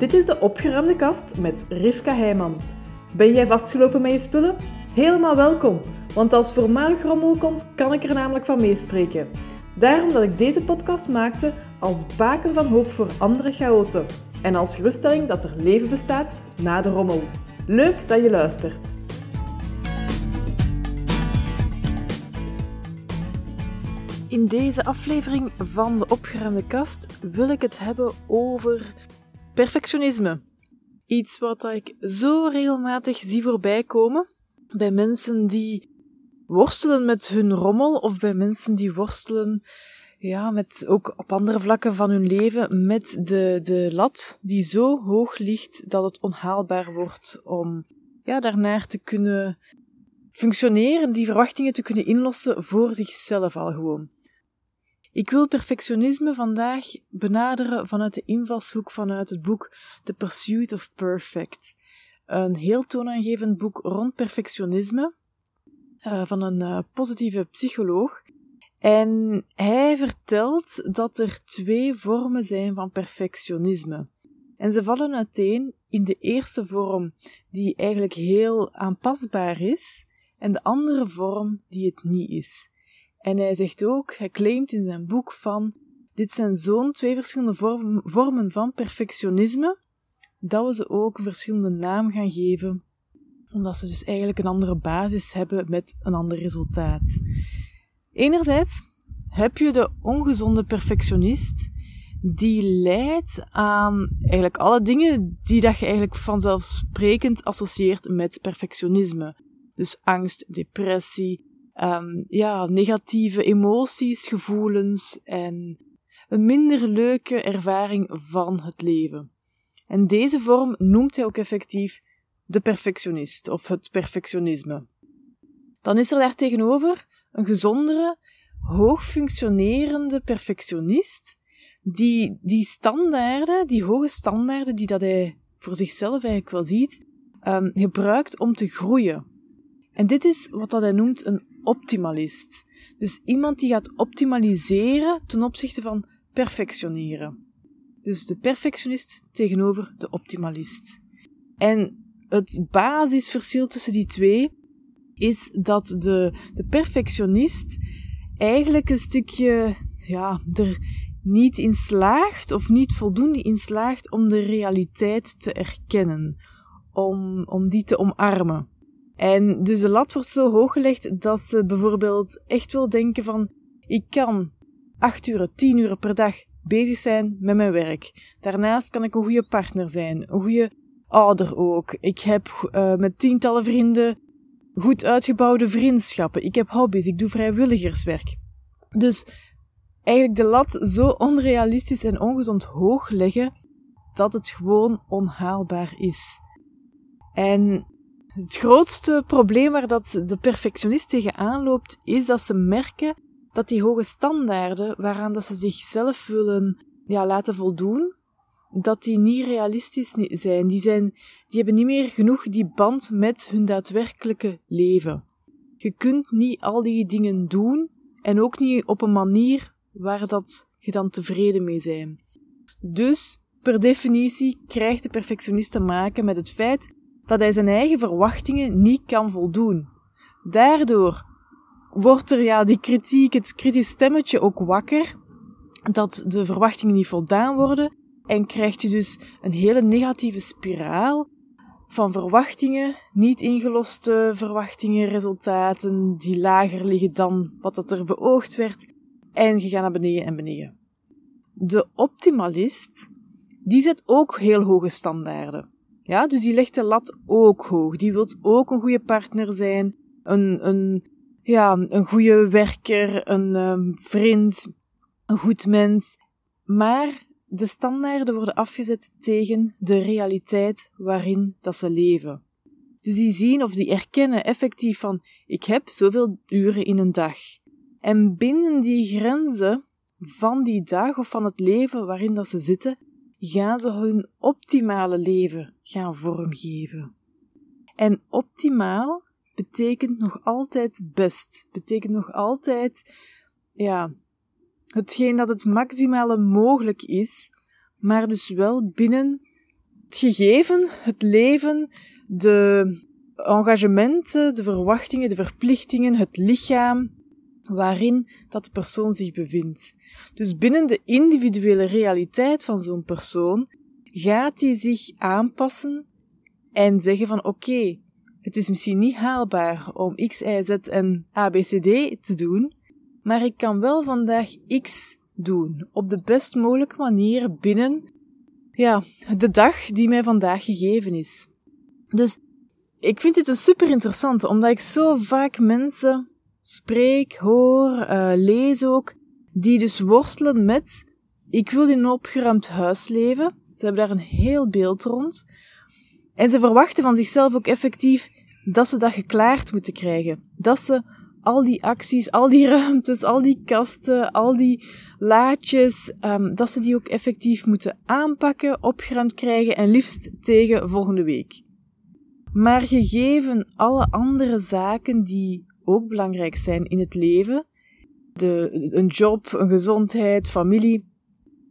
Dit is de opgeruimde kast met Rivka Heijman. Ben jij vastgelopen met je spullen? Helemaal welkom, want als voormalig rommel komt, kan ik er namelijk van meespreken. Daarom dat ik deze podcast maakte als baken van hoop voor andere chaoten en als geruststelling dat er leven bestaat na de rommel. Leuk dat je luistert. In deze aflevering van de opgeruimde kast wil ik het hebben over perfectionisme. Iets wat ik zo regelmatig zie voorbij komen bij mensen die worstelen met hun rommel of bij mensen die worstelen ja, met ook op andere vlakken van hun leven met de, de lat die zo hoog ligt dat het onhaalbaar wordt om ja, daarnaar te kunnen functioneren, die verwachtingen te kunnen inlossen voor zichzelf al gewoon. Ik wil perfectionisme vandaag benaderen vanuit de invalshoek vanuit het boek The Pursuit of Perfect. Een heel toonaangevend boek rond perfectionisme uh, van een uh, positieve psycholoog. En hij vertelt dat er twee vormen zijn van perfectionisme. En ze vallen uiteen in de eerste vorm, die eigenlijk heel aanpasbaar is, en de andere vorm die het niet is. En hij zegt ook, hij claimt in zijn boek van, dit zijn zo'n twee verschillende vormen van perfectionisme, dat we ze ook een verschillende naam gaan geven, omdat ze dus eigenlijk een andere basis hebben met een ander resultaat. Enerzijds heb je de ongezonde perfectionist, die leidt aan eigenlijk alle dingen die dat je eigenlijk vanzelfsprekend associeert met perfectionisme. Dus angst, depressie, um, ja, negatieve emoties, gevoelens en een minder leuke ervaring van het leven. En deze vorm noemt hij ook effectief de perfectionist of het perfectionisme. Dan is er daar tegenover een gezondere, hoogfunctionerende perfectionist die die standaarden, die hoge standaarden die dat hij voor zichzelf eigenlijk wel ziet, um, gebruikt om te groeien. En dit is wat dat hij noemt een optimalist. Dus iemand die gaat optimaliseren ten opzichte van perfectioneren. Dus de perfectionist tegenover de optimalist. En het basisverschil tussen die twee is dat de, de perfectionist eigenlijk een stukje, ja, er niet in slaagt of niet voldoende in slaagt om de realiteit te erkennen. Om, om die te omarmen. En dus de lat wordt zo hoog gelegd dat ze bijvoorbeeld echt wil denken van, ik kan acht uur, tien uur per dag bezig zijn met mijn werk. Daarnaast kan ik een goede partner zijn, een goede ouder ook. Ik heb uh, met tientallen vrienden goed uitgebouwde vriendschappen. Ik heb hobby's, ik doe vrijwilligerswerk. Dus eigenlijk de lat zo onrealistisch en ongezond hoog leggen dat het gewoon onhaalbaar is. En het grootste probleem waar dat de perfectionist tegenaan loopt, is dat ze merken dat die hoge standaarden waaraan dat ze zichzelf willen ja, laten voldoen, dat die niet realistisch zijn. Die, zijn. die hebben niet meer genoeg die band met hun daadwerkelijke leven. Je kunt niet al die dingen doen en ook niet op een manier waar dat je dan tevreden mee bent. Dus, per definitie, krijgt de perfectionist te maken met het feit dat hij zijn eigen verwachtingen niet kan voldoen. Daardoor wordt er ja, die kritiek, het kritisch stemmetje ook wakker, dat de verwachtingen niet voldaan worden, en krijgt je dus een hele negatieve spiraal van verwachtingen, niet ingeloste verwachtingen, resultaten die lager liggen dan wat dat er beoogd werd, en je gaat naar beneden en beneden. De optimalist, die zet ook heel hoge standaarden. Ja, dus die legt de lat ook hoog. Die wil ook een goede partner zijn, een, een, ja, een goede werker, een um, vriend, een goed mens. Maar de standaarden worden afgezet tegen de realiteit waarin dat ze leven. Dus die zien of die erkennen effectief van ik heb zoveel uren in een dag. En binnen die grenzen van die dag of van het leven waarin dat ze zitten, gaan ze hun optimale leven gaan vormgeven. En optimaal betekent nog altijd best, betekent nog altijd, ja, hetgeen dat het maximale mogelijk is, maar dus wel binnen het gegeven, het leven, de engagementen, de verwachtingen, de verplichtingen, het lichaam waarin dat persoon zich bevindt. Dus binnen de individuele realiteit van zo'n persoon gaat hij zich aanpassen en zeggen van oké, het is misschien niet haalbaar om X, Y, Z en A, B, C, D te doen, maar ik kan wel vandaag X doen op de best mogelijke manier binnen ja, de dag die mij vandaag gegeven is. Dus ik vind dit een super interessant, omdat ik zo vaak mensen spreek, hoor, uh, lees ook, die dus worstelen met ik wil in een opgeruimd huis leven. Ze hebben daar een heel beeld rond. En ze verwachten van zichzelf ook effectief dat ze dat geklaard moeten krijgen. Dat ze al die acties, al die ruimtes, al die kasten, al die laadjes, um, dat ze die ook effectief moeten aanpakken, opgeruimd krijgen en liefst tegen volgende week. Maar gegeven alle andere zaken die ook belangrijk zijn in het leven, de, een job, een gezondheid, familie,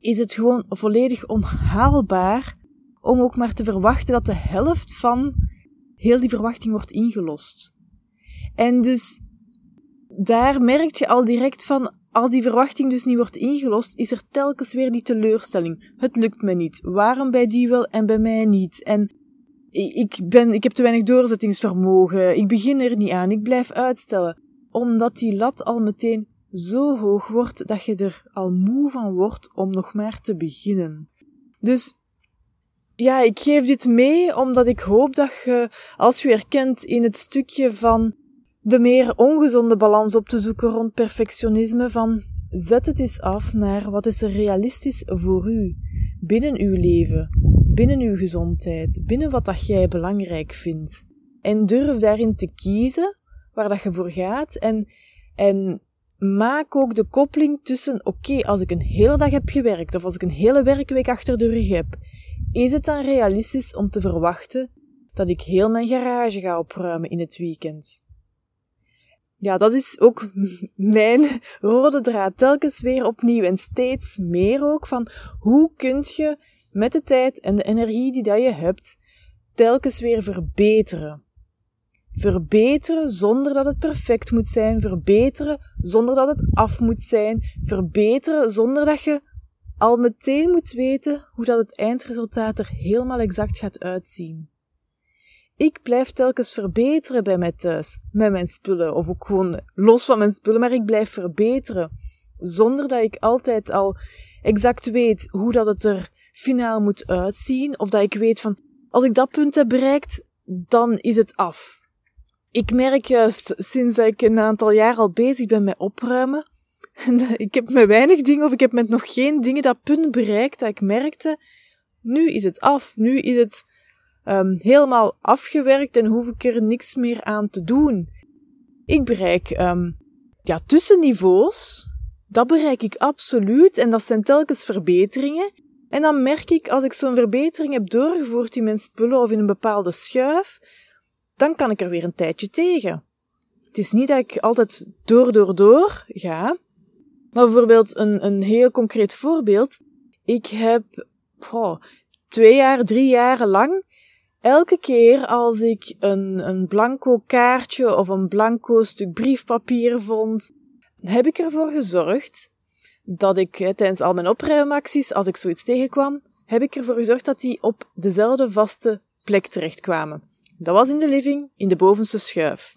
is het gewoon volledig onhaalbaar om ook maar te verwachten dat de helft van heel die verwachting wordt ingelost. En dus daar merk je al direct van, als die verwachting dus niet wordt ingelost, is er telkens weer die teleurstelling. Het lukt me niet. Waarom bij die wel en bij mij niet? En ik, ben, ik heb te weinig doorzettingsvermogen. Ik begin er niet aan. Ik blijf uitstellen. Omdat die lat al meteen zo hoog wordt dat je er al moe van wordt om nog maar te beginnen. Dus ja, ik geef dit mee omdat ik hoop dat je, als je herkent in het stukje van de meer ongezonde balans op te zoeken rond perfectionisme, van zet het eens af naar wat is er realistisch voor u, binnen uw leven, binnen uw gezondheid, binnen wat dat jij belangrijk vindt. En durf daarin te kiezen waar dat je voor gaat en, en maak ook de koppeling tussen, oké, als ik een hele dag heb gewerkt of als ik een hele werkweek achter de rug heb, is het dan realistisch om te verwachten dat ik heel mijn garage ga opruimen in het weekend? Ja, dat is ook mijn rode draad telkens weer opnieuw en steeds meer ook van hoe kun je met de tijd en de energie die dat je hebt telkens weer verbeteren. Verbeteren zonder dat het perfect moet zijn, verbeteren zonder dat het af moet zijn, verbeteren zonder dat je al meteen moet weten hoe dat het eindresultaat er helemaal exact gaat uitzien. Ik blijf telkens verbeteren bij mij thuis, met mijn spullen, of ook gewoon los van mijn spullen, maar ik blijf verbeteren, zonder dat ik altijd al exact weet hoe dat het er finaal moet uitzien, of dat ik weet van, als ik dat punt heb bereikt, dan is het af. Ik merk juist sinds dat ik een aantal jaar al bezig ben met opruimen, ik heb met weinig dingen, of ik heb met nog geen dingen dat punt bereikt dat ik merkte, nu is het af, nu is het um, helemaal afgewerkt en hoef ik er niks meer aan te doen. Ik bereik um, ja, tussenniveaus, dat bereik ik absoluut en dat zijn telkens verbeteringen. En dan merk ik, als ik zo'n verbetering heb doorgevoerd in mijn spullen of in een bepaalde schuif, dan kan ik er weer een tijdje tegen. Het is niet dat ik altijd door, door, door ga. Maar bijvoorbeeld een, een heel concreet voorbeeld. Ik heb oh, twee jaar, drie jaar lang Elke keer als ik een, een blanco kaartje of een blanco stuk briefpapier vond, heb ik ervoor gezorgd dat ik tijdens al mijn opruimacties, als ik zoiets tegenkwam, heb ik ervoor gezorgd dat die op dezelfde vaste plek terechtkwamen. Dat was in de living, in de bovenste schuif.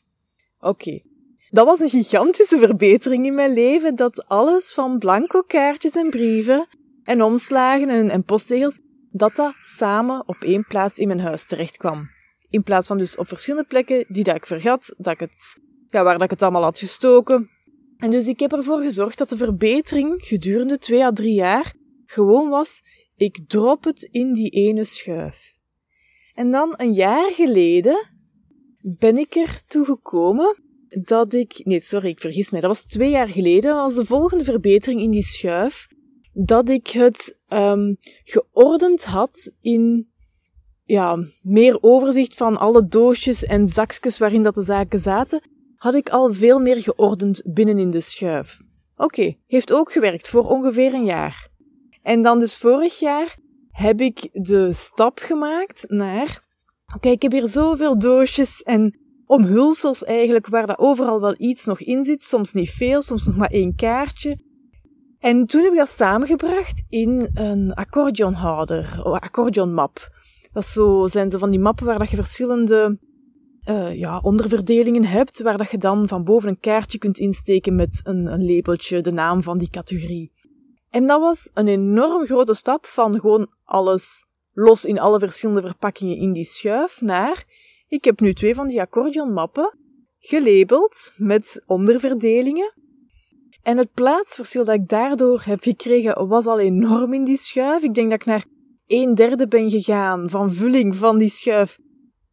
Oké. Dat was een gigantische verbetering in mijn leven, dat alles van blanco kaartjes en brieven en omslagen en, postzegels dat dat samen op één plaats in mijn huis terecht kwam. In plaats van dus op verschillende plekken die dat ik vergat, dat ik het, ja, waar dat ik het allemaal had gestoken. En dus ik heb ervoor gezorgd dat de verbetering gedurende twee à drie jaar gewoon was, ik drop het in die ene schuif. En dan een jaar geleden ben ik er toe gekomen dat ik, nee, sorry, ik vergis mij, dat was twee jaar geleden, als de volgende verbetering in die schuif, dat ik het um, geordend had in ja, meer overzicht van alle doosjes en zakjes waarin dat de zaken zaten, had ik al veel meer geordend binnen in de schuif. Oké, heeft ook gewerkt voor ongeveer een jaar. En dan dus vorig jaar heb ik de stap gemaakt naar, oké, ik heb hier zoveel doosjes en omhulsels eigenlijk, waar dat overal wel iets nog in zit, soms niet veel, soms nog maar één kaartje. En toen heb ik dat samengebracht in een accordeonhouder, accordeonmap. Dat zo, zijn zo van die mappen waar dat je verschillende uh, ja, onderverdelingen hebt, waar dat je dan van boven een kaartje kunt insteken met een, een labeltje, de naam van die categorie. En dat was een enorm grote stap van gewoon alles los in alle verschillende verpakkingen in die schuif naar ik heb nu twee van die accordeonmappen gelabeld met onderverdelingen. En het plaatsverschil dat ik daardoor heb gekregen was al enorm in die schuif. Ik denk dat ik naar een derde ben gegaan van vulling van die schuif.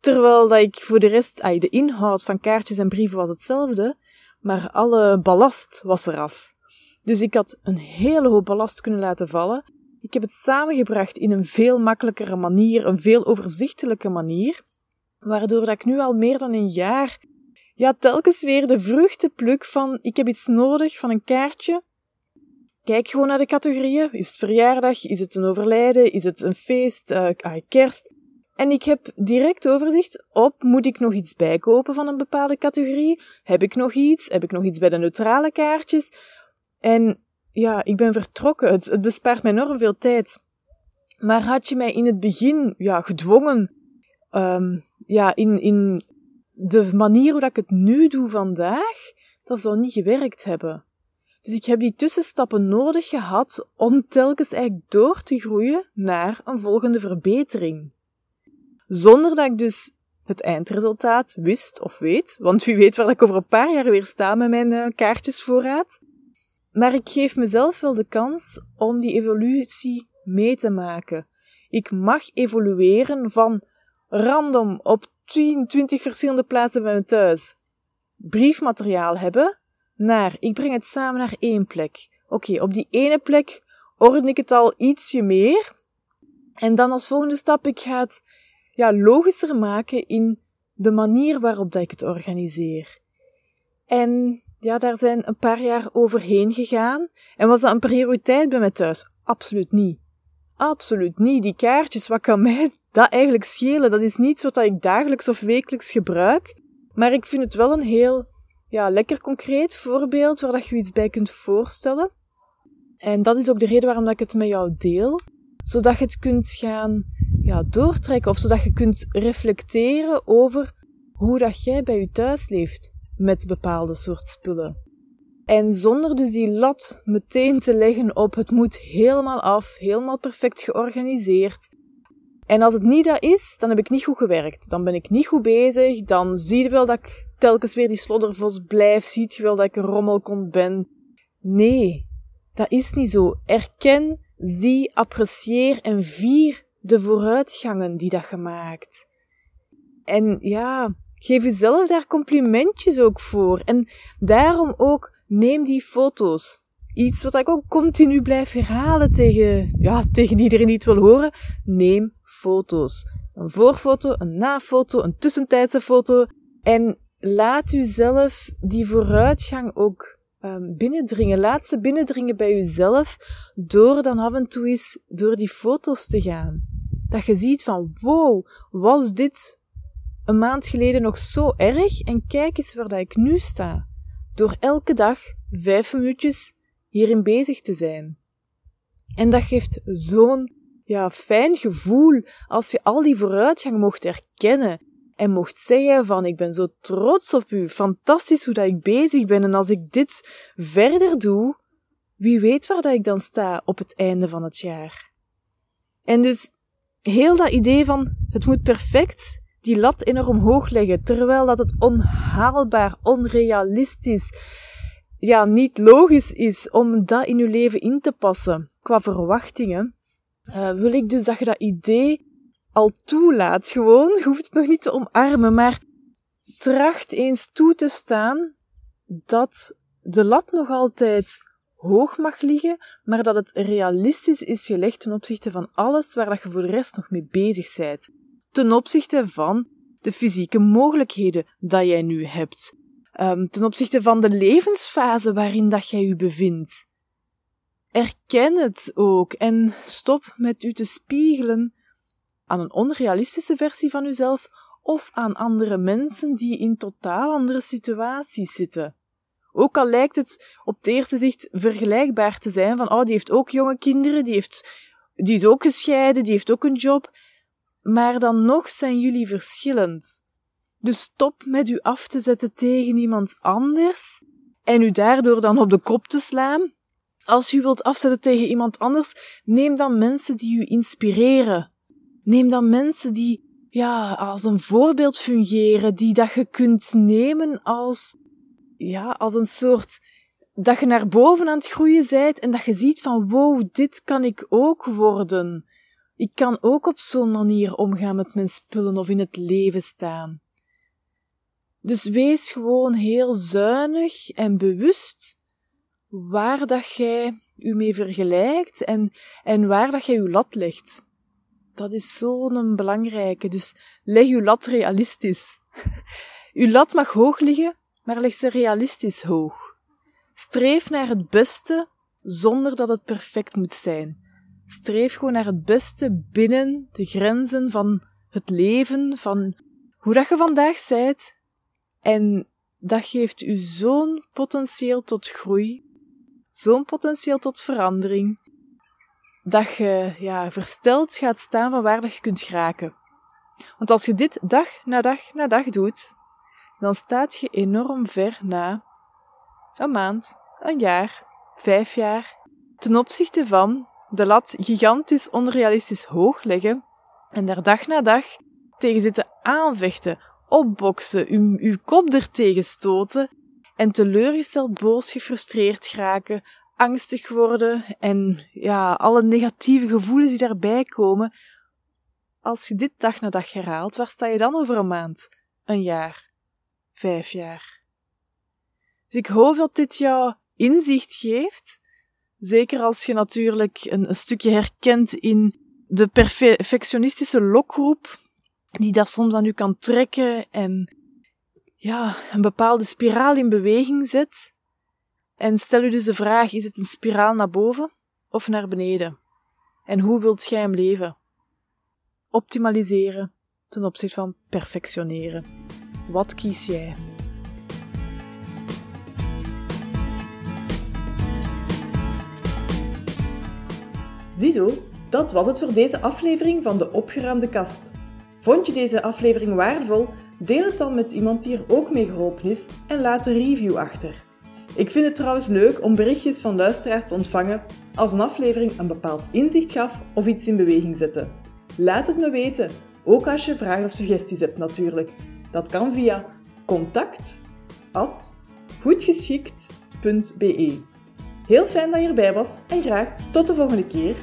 Terwijl dat ik voor de rest, ay, de inhoud van kaartjes en brieven was hetzelfde, maar alle ballast was eraf. Dus ik had een hele hoop ballast kunnen laten vallen. Ik heb het samengebracht in een veel makkelijkere manier, een veel overzichtelijke manier, waardoor dat ik nu al meer dan een jaar ja, telkens weer de vruchten pluk van ik heb iets nodig van een kaartje. Kijk gewoon naar de categorieën. Is het verjaardag? Is het een overlijden? Is het een feest? Uh, kerst? En ik heb direct overzicht op, moet ik nog iets bijkopen van een bepaalde categorie? Heb ik nog iets? Heb ik nog iets bij de neutrale kaartjes? En ja, ik ben vertrokken. Het, bespaart mij enorm veel tijd. Maar had je mij in het begin ja, gedwongen, um, ja, in, in de manier hoe dat ik het nu doe vandaag, dat zou niet gewerkt hebben. Dus ik heb die tussenstappen nodig gehad om telkens eigenlijk door te groeien naar een volgende verbetering. Zonder dat ik dus het eindresultaat wist of weet, want wie weet waar ik over een paar jaar weer sta met mijn uh, kaartjesvoorraad. Maar ik geef mezelf wel de kans om die evolutie mee te maken. Ik mag evolueren van random op 10, 20 verschillende plaatsen bij me thuis briefmateriaal hebben, naar ik breng het samen naar één plek. Oké, op die ene plek orden ik het al ietsje meer. En dan als volgende stap, ik ga het ja, logischer maken in de manier waarop dat ik het organiseer. En ja, daar zijn een paar jaar overheen gegaan. En was dat een prioriteit bij mij thuis? Absoluut niet. Absoluut niet. Die kaartjes, wat kan mij dat eigenlijk schelen? Dat is niet wat ik dagelijks of wekelijks gebruik. Maar ik vind het wel een heel, ja, lekker concreet voorbeeld waar dat je iets bij kunt voorstellen. En dat is ook de reden waarom dat ik het met jou deel. Zodat je het kunt gaan ja, doortrekken of zodat je kunt reflecteren over hoe dat jij bij je thuis leeft met bepaalde soort spullen. En zonder dus die lat meteen te leggen op het moet helemaal af, helemaal perfect georganiseerd. En als het niet dat is, dan heb ik niet goed gewerkt. Dan ben ik niet goed bezig. Dan zie je wel dat ik telkens weer die sloddervos blijf. Ziet je wel dat ik een rommelkont ben. Nee, dat is niet zo. Erken, zie, apprecieer en vier de vooruitgangen die dat je maakt. En ja, geef jezelf daar complimentjes ook voor. En daarom ook neem die foto's. Iets wat ik ook continu blijf herhalen tegen, ja, tegen iedereen die het wil horen. Neem foto's. Een voorfoto, een nafoto, een tussentijdse foto. En laat u zelf die vooruitgang ook um, binnendringen. Laat ze binnendringen bij uzelf door dan af en toe eens door die foto's te gaan. Dat je ziet van, wow, was dit een maand geleden nog zo erg? En kijk eens waar dat ik nu sta. Door elke dag vijf minuutjes hierin bezig te zijn. En dat geeft zo'n ja, fijn gevoel als je al die vooruitgang mocht erkennen en mocht zeggen van ik ben zo trots op u, fantastisch hoe dat ik bezig ben en als ik dit verder doe, wie weet waar dat ik dan sta op het einde van het jaar. En dus heel dat idee van het moet perfect, die lat enorm hoog leggen, terwijl dat het onhaalbaar, onrealistisch, ja, niet logisch is om dat in je leven in te passen qua verwachtingen, uh, wil ik dus dat je dat idee al toelaat. Gewoon, je hoeft het nog niet te omarmen, maar tracht eens toe te staan dat de lat nog altijd hoog mag liggen, maar dat het realistisch is gelegd ten opzichte van alles waar dat je voor de rest nog mee bezig bent. Ten opzichte van de fysieke mogelijkheden dat jij nu hebt. Um, ten opzichte van de levensfase waarin dat jij je bevindt. erken het ook en stop met u te spiegelen aan een onrealistische versie van uzelf of aan andere mensen die in totaal andere situaties zitten. Ook al lijkt het op het eerste zicht vergelijkbaar te zijn van, oh, die heeft ook jonge kinderen, die, heeft, die is ook gescheiden, die heeft ook een job, maar dan nog zijn jullie verschillend. Dus stop met u af te zetten tegen iemand anders en u daardoor dan op de kop te slaan. Als u wilt afzetten tegen iemand anders, neem dan mensen die u inspireren. Neem dan mensen die ja, als een voorbeeld fungeren, die dat je kunt nemen als ja, als een soort dat je naar boven aan het groeien bent en dat je ziet van wow, dit kan ik ook worden. Ik kan ook op zo'n manier omgaan met mijn spullen of in het leven staan. Dus wees gewoon heel zuinig en bewust waar dat jij u mee vergelijkt en, en waar dat jij uw lat legt. Dat is zo'n belangrijke. Dus leg uw lat realistisch. uw lat mag hoog liggen, maar leg ze realistisch hoog. Streef naar het beste zonder dat het perfect moet zijn. Streef gewoon naar het beste binnen de grenzen van het leven, van hoe dat je vandaag zijt. En dat geeft u zo'n potentieel tot groei, zo'n potentieel tot verandering, dat je ja, versteld gaat staan van waar je kunt geraken. Want als je dit dag na dag na dag doet, dan staat je enorm ver na een maand, een jaar, vijf jaar, ten opzichte van de lat gigantisch onrealistisch hoog leggen en daar dag na dag tegen zitten aanvechten, opboksen, uw, uw kop er tegen stoten en teleurgesteld, boos, gefrustreerd geraken, angstig worden en ja, alle negatieve gevoelens die daarbij komen. Als je dit dag na dag herhaalt, waar sta je dan over een maand, een jaar, vijf jaar. Dus ik hoop dat dit jou inzicht geeft. Zeker als je natuurlijk een, een stukje herkent in de perfectionistische lokroep, die dat soms aan u kan trekken en ja, een bepaalde spiraal in beweging zet. En stel u dus de vraag, is het een spiraal naar boven of naar beneden? En hoe wilt jij hem leven? Optimaliseren ten opzichte van perfectioneren. Wat kies jij? Ziezo, dat was het voor deze aflevering van de Opgeruimde Kast. Vond je deze aflevering waardevol? Deel het dan met iemand die er ook mee geholpen is en laat een review achter. Ik vind het trouwens leuk om berichtjes van luisteraars te ontvangen als een aflevering een bepaald inzicht gaf of iets in beweging zette. Laat het me weten, ook als je vragen of suggesties hebt natuurlijk. Dat kan via contact@goedgeschikt.be. Heel fijn dat je erbij was en graag tot de volgende keer.